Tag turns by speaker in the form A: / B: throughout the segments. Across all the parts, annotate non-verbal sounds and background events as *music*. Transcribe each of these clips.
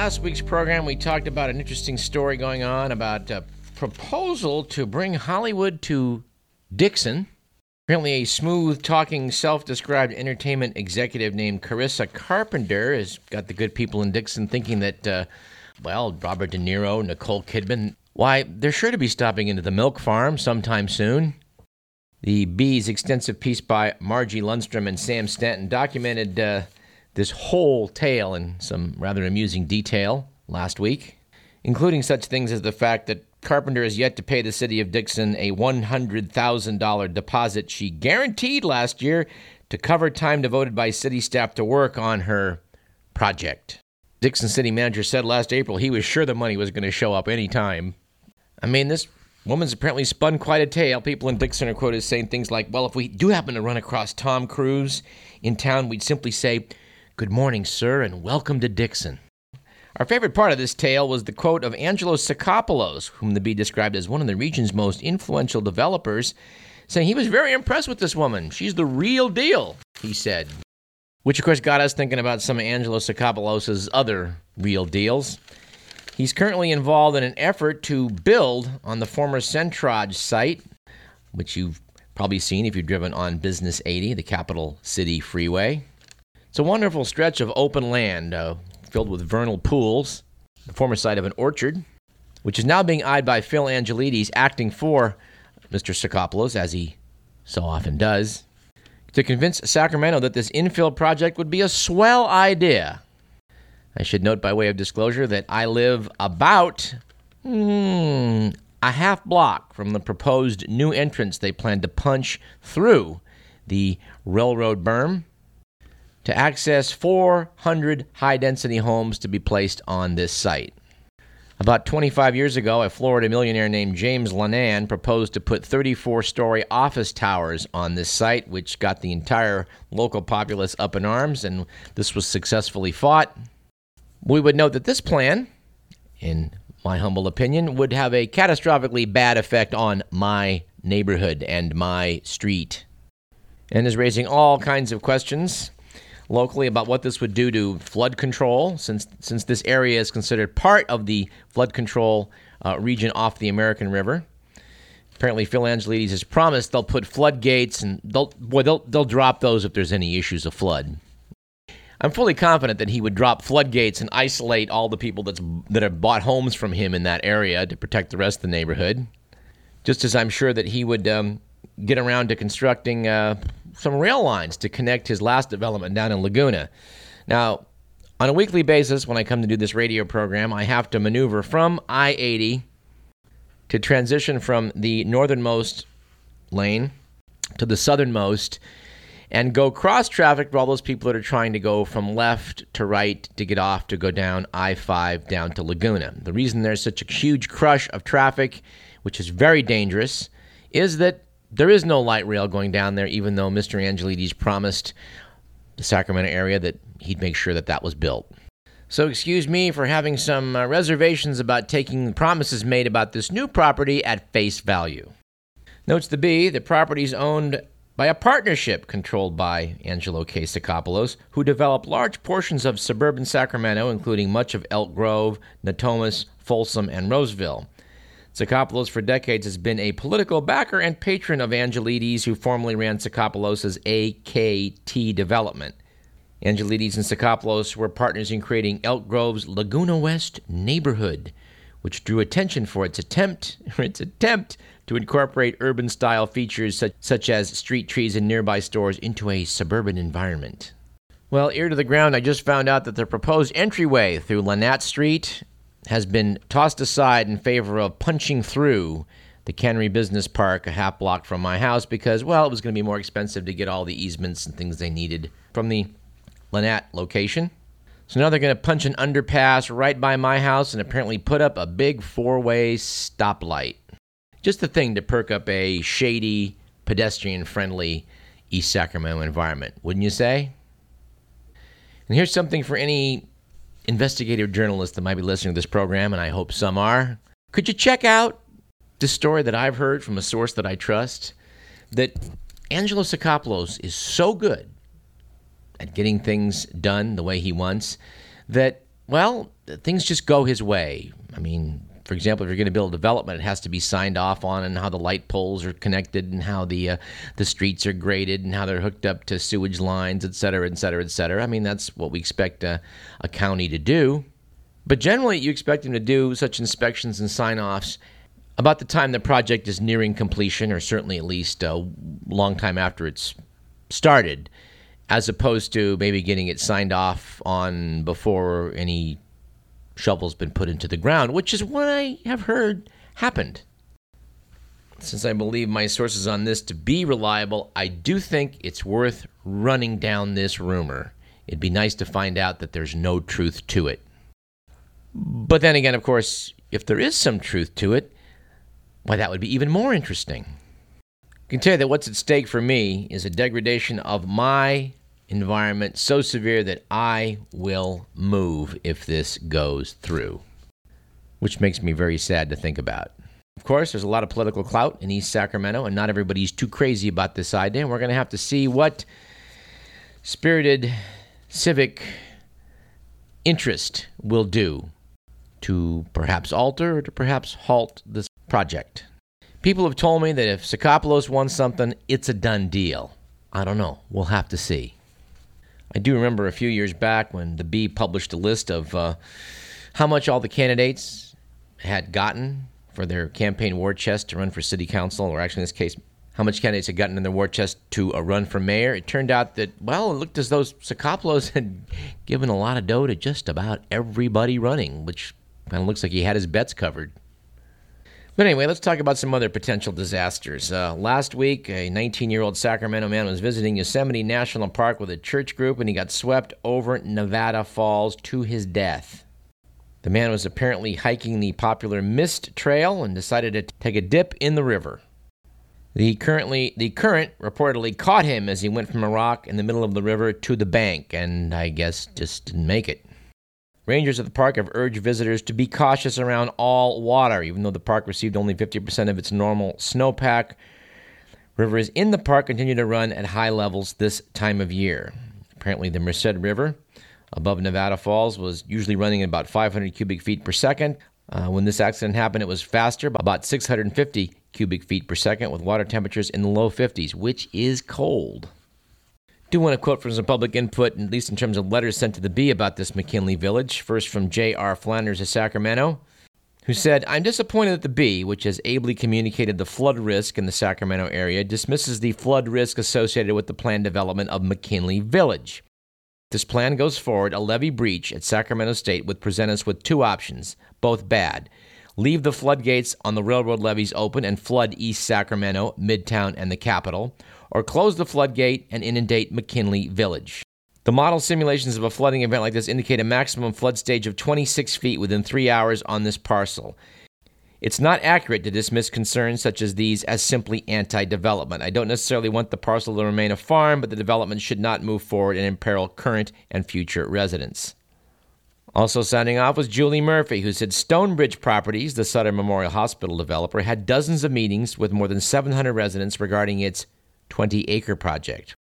A: last week's program, we talked about an interesting story going on about a proposal to bring Hollywood to Dixon. Apparently, a smooth talking, self described entertainment executive named Carissa Carpenter has got the good people in Dixon thinking that, uh, well, Robert De Niro, Nicole Kidman, why, they're sure to be stopping into the milk farm sometime soon. The Bee's extensive piece by Marjie Lundstrom and Sam Stanton documented uh, this whole tale in some rather amusing detail last week, including such things as the fact that Carpenter has yet to pay the city of Dixon a $100,000 deposit she guaranteed last year to cover time devoted by city staff to work on her project. Dixon city manager said last April he was sure the money was going to show up any time. I mean, this woman's apparently spun quite a tale. People in Dixon are quoted saying things like, well, if we do happen to run across Tom Cruise in town, we'd simply say, Good morning, sir, and welcome to Dixon. Our favorite part of this tale was the quote of Angelo Tsakopoulos, whom the Bee described as one of the region's most influential developers, saying he was very impressed with this woman. She's the real deal, he said. Which, of course, got us thinking about some of Angelo Tsakopoulos' other real deals. He's currently involved in an effort to build on the former Centrage site, which you've probably seen if you've driven on Business 80, the capital city freeway. It's a wonderful stretch of open land uh, filled with vernal pools, the former site of an orchard, which is now being eyed by Phil Angelides, acting for Mr. Tsakopoulos, as he so often does, to convince Sacramento that this infill project would be a swell idea. I should note, by way of disclosure, that I live about hmm, a half block from the proposed new entrance they plan to punch through the railroad berm to access 400 high density homes to be placed on this site. About 25 years ago, a Florida millionaire named James Lannan proposed to put 34 story office towers on this site, which got the entire local populace up in arms, and this was successfully fought. We would note that this plan, in my humble opinion, would have a catastrophically bad effect on my neighborhood and my street, and is raising all kinds of questions locally about what this would do to flood control, since since this area is considered part of the flood control uh, region off the American River. Apparently, Phil Angelides has promised they'll put floodgates and they'll boy they'll they'll drop those if there's any issues of flood. I'm fully confident that he would drop floodgates and isolate all the people that's that have bought homes from him in that area to protect the rest of the neighborhood. Just as I'm sure that he would um, get around to constructing uh, some rail lines to connect his last development down in Laguna. Now, on a weekly basis, when I come to do this radio program, I have to maneuver from I 80 to transition from the northernmost lane to the southernmost and go cross traffic for all those people that are trying to go from left to right to get off to go down I 5 down to Laguna. The reason there's such a huge crush of traffic, which is very dangerous, is that there is no light rail going down there, even though Mr. Angelides promised the Sacramento area that he'd make sure that that was built. So, excuse me for having some uh, reservations about taking promises made about this new property at face value. Notes the Bee, the property is owned by a partnership controlled by Angelo K. Tsakopoulos, who developed large portions of suburban Sacramento, including much of Elk Grove, Natomas, Folsom, and Roseville. Tsakopoulos for decades has been a political backer and patron of Angelides, who formerly ran Tsakopoulos' AKT development. Angelides and Tsakopoulos were partners in creating Elk Grove's Laguna West neighborhood, which drew attention for its attempt *laughs* its attempt to incorporate urban style features such, such as street trees and nearby stores into a suburban environment. Well, ear to the ground, I just found out that the proposed entryway through Lanatt Street has been tossed aside in favor of punching through the Cannery Business Park a half block from my house because, well, it was going to be more expensive to get all the easements and things they needed from the Lanatt location. So now they're going to punch an underpass right by my house and apparently put up a big four way stoplight. Just the thing to perk up a shady, pedestrian friendly East Sacramento environment, wouldn't you say? And here's something for any investigative journalists that might be listening to this program, and I hope some are, could you check out this story that I've heard from a source that I trust that Angelo Tsakopoulos is so good at getting things done the way he wants that well, things just go his way. I mean, for example, if you're going to build a development, it has to be signed off on, and how the light poles are connected, and how the uh, the streets are graded, and how they're hooked up to sewage lines, et cetera, et cetera, et cetera. I mean, that's what we expect a, a county to do. But generally, you expect them to do such inspections and sign offs about the time the project is nearing completion, or certainly at least a long time after it's started, as opposed to maybe getting it signed off on before any shovel's been put into the ground, which is what I have heard happened. Since I believe my sources on this to be reliable, I do think it's worth running down this rumor. It'd be nice to find out that there's no truth to it. But then again, of course, if there is some truth to it, why, that would be even more interesting. I can tell you that what's at stake for me is a degradation of my environment so severe that I will move if this goes through, which makes me very sad to think about. Of course, there's a lot of political clout in East Sacramento, and not everybody's too crazy about this idea. And we're going to have to see what spirited civic interest will do to perhaps alter or to perhaps halt this project. People have told me that if Tsakopoulos wants something, it's a done deal. I don't know. We'll have to see. I do remember a few years back when the Bee published a list of uh, how much all the candidates had gotten for their campaign war chest to run for city council, or actually in this case, how much candidates had gotten in their war chest to a run for mayor. It turned out that, well, it looked as though Tsakopoulos had given a lot of dough to just about everybody running, which kind of looks like he had his bets covered. But anyway, let's talk about some other potential disasters. Uh, last week, a 19 year old Sacramento man was visiting Yosemite National Park with a church group and he got swept over Nevada Falls to his death. The man was apparently hiking the popular Mist Trail and decided to take a dip in the river. The, currently, the current reportedly caught him as he went from a rock in the middle of the river to the bank, and I guess just didn't make it. Rangers at the park have urged visitors to be cautious around all water, even though the park received only 50% of its normal snowpack. Rivers in the park continue to run at high levels this time of year. Apparently, the Merced River above Nevada Falls was usually running at about 500 cubic feet per second. Uh, when this accident happened, it was faster, about 650 cubic feet per second, with water temperatures in the low 50s, which is cold do want to quote from some public input, at least in terms of letters sent to the Bee about this McKinley Village. First from J.R. Flanders of Sacramento, who said, I'm disappointed that the Bee, which has ably communicated the flood risk in the Sacramento area, dismisses the flood risk associated with the planned development of McKinley Village. This plan goes forward, a levee breach at Sacramento State would present us with two options, both bad. Leave the floodgates on the railroad levees open and flood East Sacramento, Midtown, and the capital, or close the floodgate and inundate McKinley Village. The model simulations of a flooding event like this indicate a maximum flood stage of 26 feet within three hours on this parcel. It's not accurate to dismiss concerns such as these as simply anti development. I don't necessarily want the parcel to remain a farm, but the development should not move forward and imperil current and future residents. Also signing off was Julie Murphy, who said Stonebridge Properties, the Sutter Memorial Hospital developer, had dozens of meetings with more than 700 residents regarding its 20 acre project.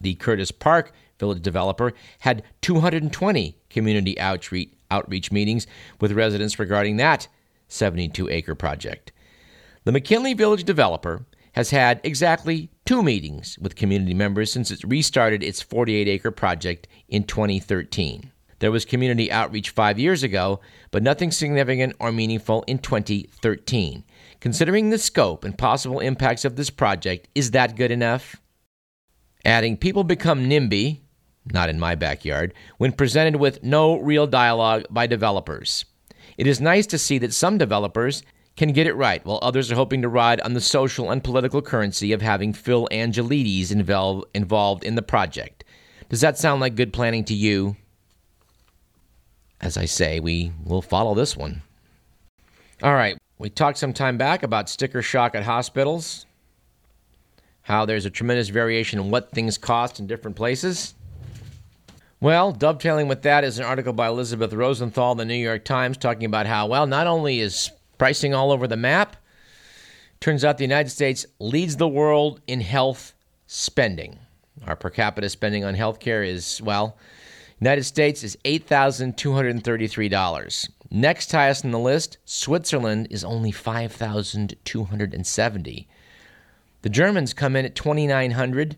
A: The Curtis Park Village developer had 220 community outreach, outreach meetings with residents regarding that 72 acre project. The McKinley Village developer has had exactly two meetings with community members since it restarted its 48 acre project in 2013. There was community outreach five years ago, but nothing significant or meaningful in 2013. Considering the scope and possible impacts of this project, is that good enough? Adding, people become NIMBY, not in my backyard, when presented with no real dialogue by developers. It is nice to see that some developers can get it right, while others are hoping to ride on the social and political currency of having Phil Angelides involved in the project. Does that sound like good planning to you? As I say, we will follow this one. All right, we talked some time back about sticker shock at hospitals, how there's a tremendous variation in what things cost in different places. Well, dovetailing with that is an article by Elizabeth Rosenthal in the New York Times talking about how, well, not only is pricing all over the map, turns out the United States leads the world in health spending. Our per capita spending on healthcare is, well, United States is $8,233. Next highest on the list, Switzerland is only 5,270. The Germans come in at 2,900.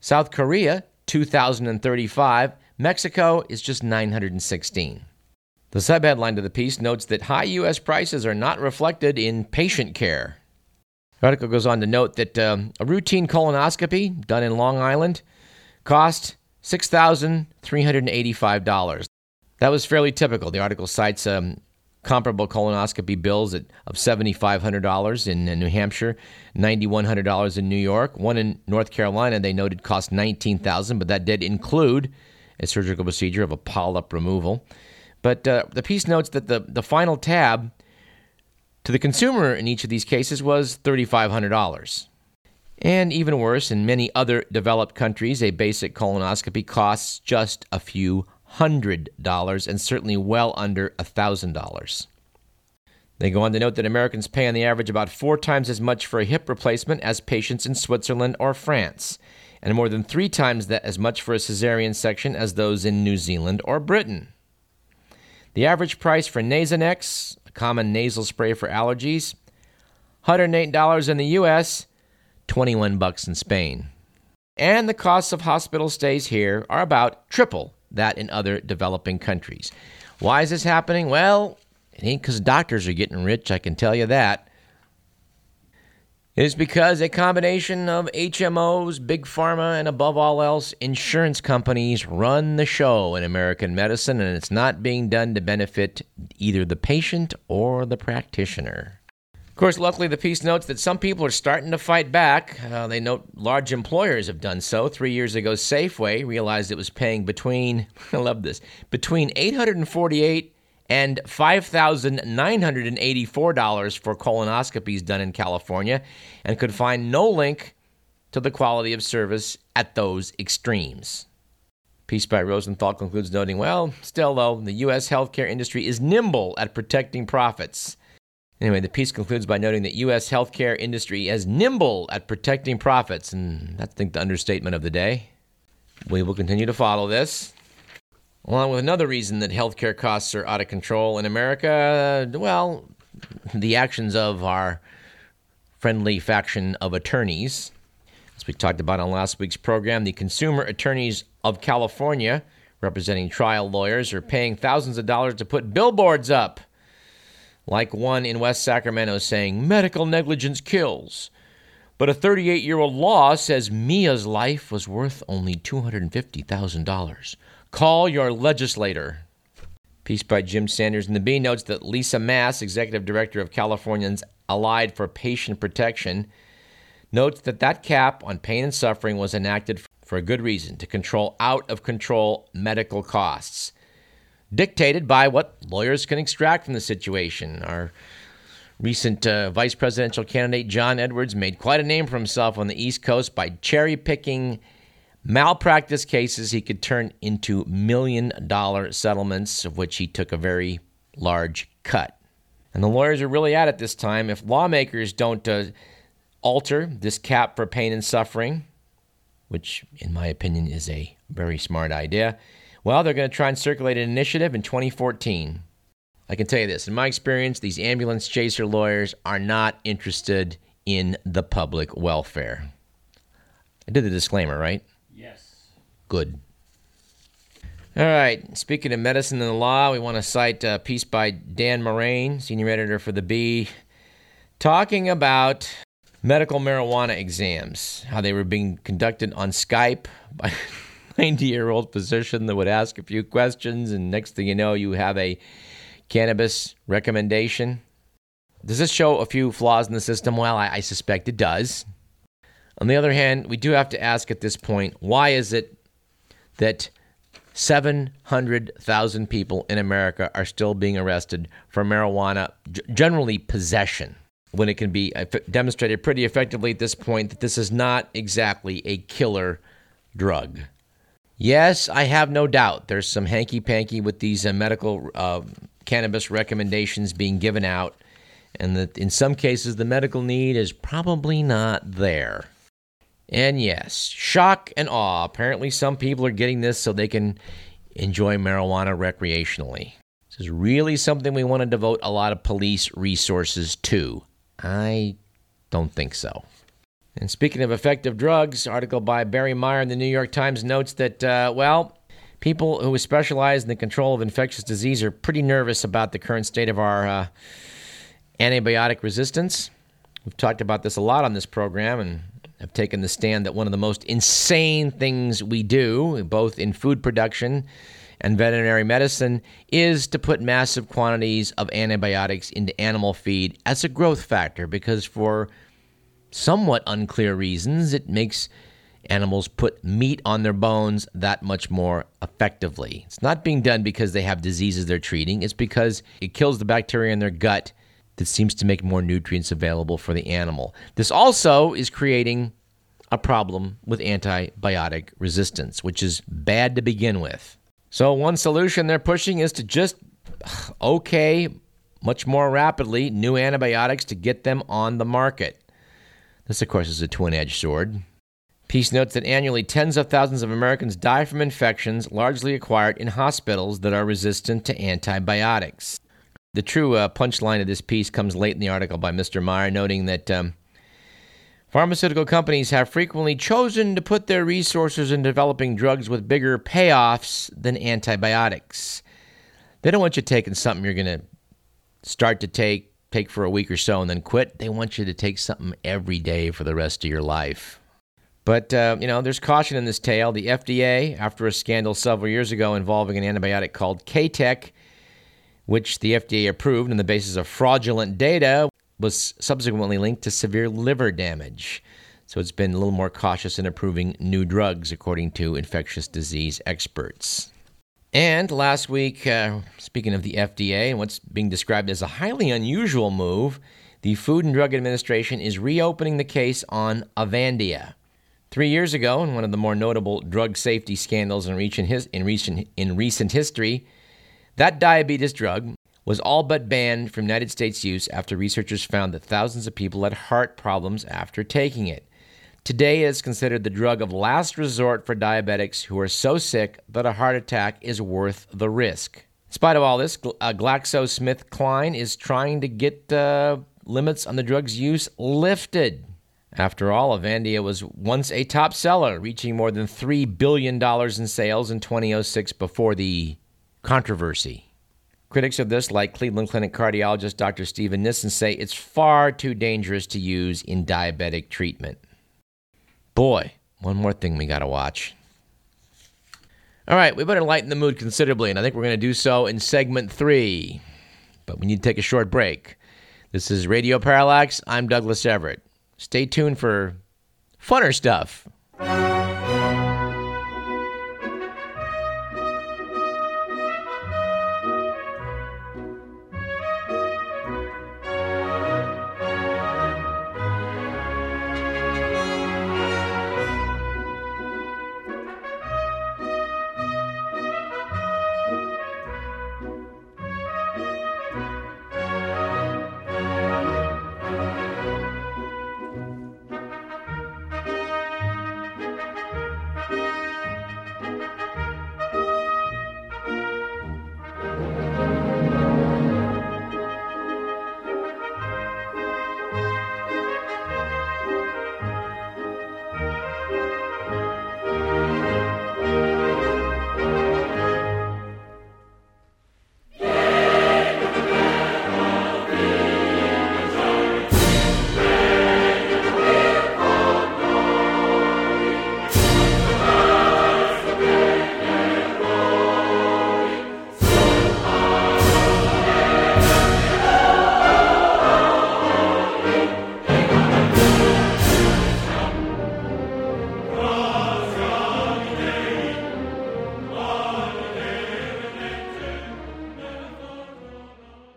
A: South Korea, 2,035. Mexico is just 916. The subheadline to the piece notes that high U.S. prices are not reflected in patient care. The article goes on to note that um, a routine colonoscopy done in Long Island cost $6,385. That was fairly typical. The article cites um, comparable colonoscopy bills at, of $7,500 in New Hampshire, $9,100 in New York. One in North Carolina, they noted, cost 19,000, but that did include a surgical procedure of a polyp removal. But uh, the piece notes that the, the final tab to the consumer in each of these cases was $3,500. And even worse, in many other developed countries, a basic colonoscopy costs just a few hundred dollars and certainly well under a thousand dollars. They go on to note that Americans pay on the average about four times as much for a hip replacement as patients in Switzerland or France, and more than three times that as much for a cesarean section as those in New Zealand or Britain. The average price for Nasonex, a common nasal spray for allergies, $108 in the US, 21 bucks in Spain. And the costs of hospital stays here are about triple that in other developing countries. Why is this happening? Well, it ain't because doctors are getting rich, I can tell you that. It is because a combination of HMOs, big pharma, and above all else, insurance companies run the show in American medicine, and it's not being done to benefit either the patient or the practitioner. Of course, luckily, the piece notes that some people are starting to fight back. Uh, they note large employers have done so. Three years ago, Safeway realized it was paying between, *laughs* I love this, between 848 and $5,984 for colonoscopies done in California and could find no link to the quality of service at those extremes. Piece by Rosenthal concludes noting, well, still though, the U.S. healthcare industry is nimble at protecting profits. Anyway, the piece concludes by noting that U.S. healthcare industry is nimble at protecting profits, and that's I think the understatement of the day. We will continue to follow this. Along with another reason that healthcare costs are out of control in America, well, the actions of our friendly faction of attorneys. As we talked about on last week's program, the consumer attorneys of California, representing trial lawyers, are paying thousands of dollars to put billboards up. Like one in West Sacramento saying, medical negligence kills. But a 38 year old law says Mia's life was worth only $250,000. Call your legislator. Piece by Jim Sanders in the Bee notes that Lisa Maas, executive director of Californians Allied for Patient Protection, notes that that cap on pain and suffering was enacted for a good reason to control out of control medical costs, dictated by what lawyers can extract from the situation. Our recent uh, vice presidential candidate John Edwards made quite a name for himself on the East Coast by cherry picking malpractice cases he could turn into million dollar settlements, of which he took a very large cut. And the lawyers are really at it this time. If lawmakers don't uh, alter this cap for pain and suffering, which in my opinion is a very smart idea, well, they're going to try and circulate an initiative in 2014. I can tell you this in my experience, these ambulance chaser lawyers are not interested in the public welfare. I did the disclaimer, right? Yes. Good. All right. Speaking of medicine and the law, we want to cite a piece by Dan Morain, senior editor for the Bee, talking about medical marijuana exams, how they were being conducted on Skype by *laughs* 90 year old physician that would ask a few questions, and next thing you know, you have a cannabis recommendation. Does this show a few flaws in the system? Well, I, I suspect it does. On the other hand, we do have to ask at this point why is it that 700,000 people in America are still being arrested for marijuana, generally possession, when it can be demonstrated pretty effectively at this point that this is not exactly a killer drug. Yes, I have no doubt there's some hanky panky with these uh, medical uh, cannabis recommendations being given out, and that in some cases the medical need is probably not there. And yes, shock and awe. Apparently, some people are getting this so they can enjoy marijuana recreationally. This is really something we want to devote a lot of police resources to. I don't think so. And speaking of effective drugs, article by Barry Meier in the New York Times notes that, uh, well, people who specialize in the control of infectious disease are pretty nervous about the current state of our uh, antibiotic resistance. We've talked about this a lot on this program and have taken the stand that one of the most insane things we do, both in food production and veterinary medicine, is to put massive quantities of antibiotics into animal feed as a growth factor because for somewhat unclear reasons, it makes animals put meat on their bones that much more effectively. It's not being done because they have diseases they're treating, it's because it kills the bacteria in their gut that seems to make more nutrients available for the animal. This also is creating a problem with antibiotic resistance, which is bad to begin with. So, one solution they're pushing is to just okay much more rapidly new antibiotics to get them on the market. This, of course, is a twin edged sword. Piece notes that annually tens of thousands of Americans die from infections largely acquired in hospitals that are resistant to antibiotics. The true uh, punchline of this piece comes late in the article by Mr. Meier, noting that um, pharmaceutical companies have frequently chosen to put their resources in developing drugs with bigger payoffs than antibiotics. They don't want you taking something you're going to start to take take for a week or so and then quit. They want you to take something every day for the rest of your life. But, uh, you know, there's caution in this tale. The FDA, after a scandal several years ago involving an antibiotic called Ketek, which the FDA approved on the basis of fraudulent data, was subsequently linked to severe liver damage. So it's been a little more cautious in approving new drugs, according to infectious disease experts. And last week, uh, speaking of the FDA and what's being described as a highly unusual move, the Food and Drug Administration is reopening the case on Avandia. Three years ago, in one of the more notable drug safety scandals in recent, his, in recent, in recent history, that diabetes drug was all but banned from United States use after researchers found that thousands of people had heart problems after taking it. Today is considered the drug of last resort for diabetics who are so sick that a heart attack is worth the risk. In spite of all this, uh, GlaxoSmithKline is trying to get uh, limits on the drug's use lifted. After all, Avandia was once a top seller, reaching more than $3 billion in sales in 2006 before the controversy. Critics of this, like Cleveland Clinic cardiologist Dr. Steven Nissen, say it's far too dangerous to use in diabetic treatment. Boy, one more thing we got to watch. All right, we better lighten the mood considerably, and I think we're going to do so in segment three. But we need to take a short break. This is Radio Parallax. I'm Douglas Everett. Stay tuned for funner stuff.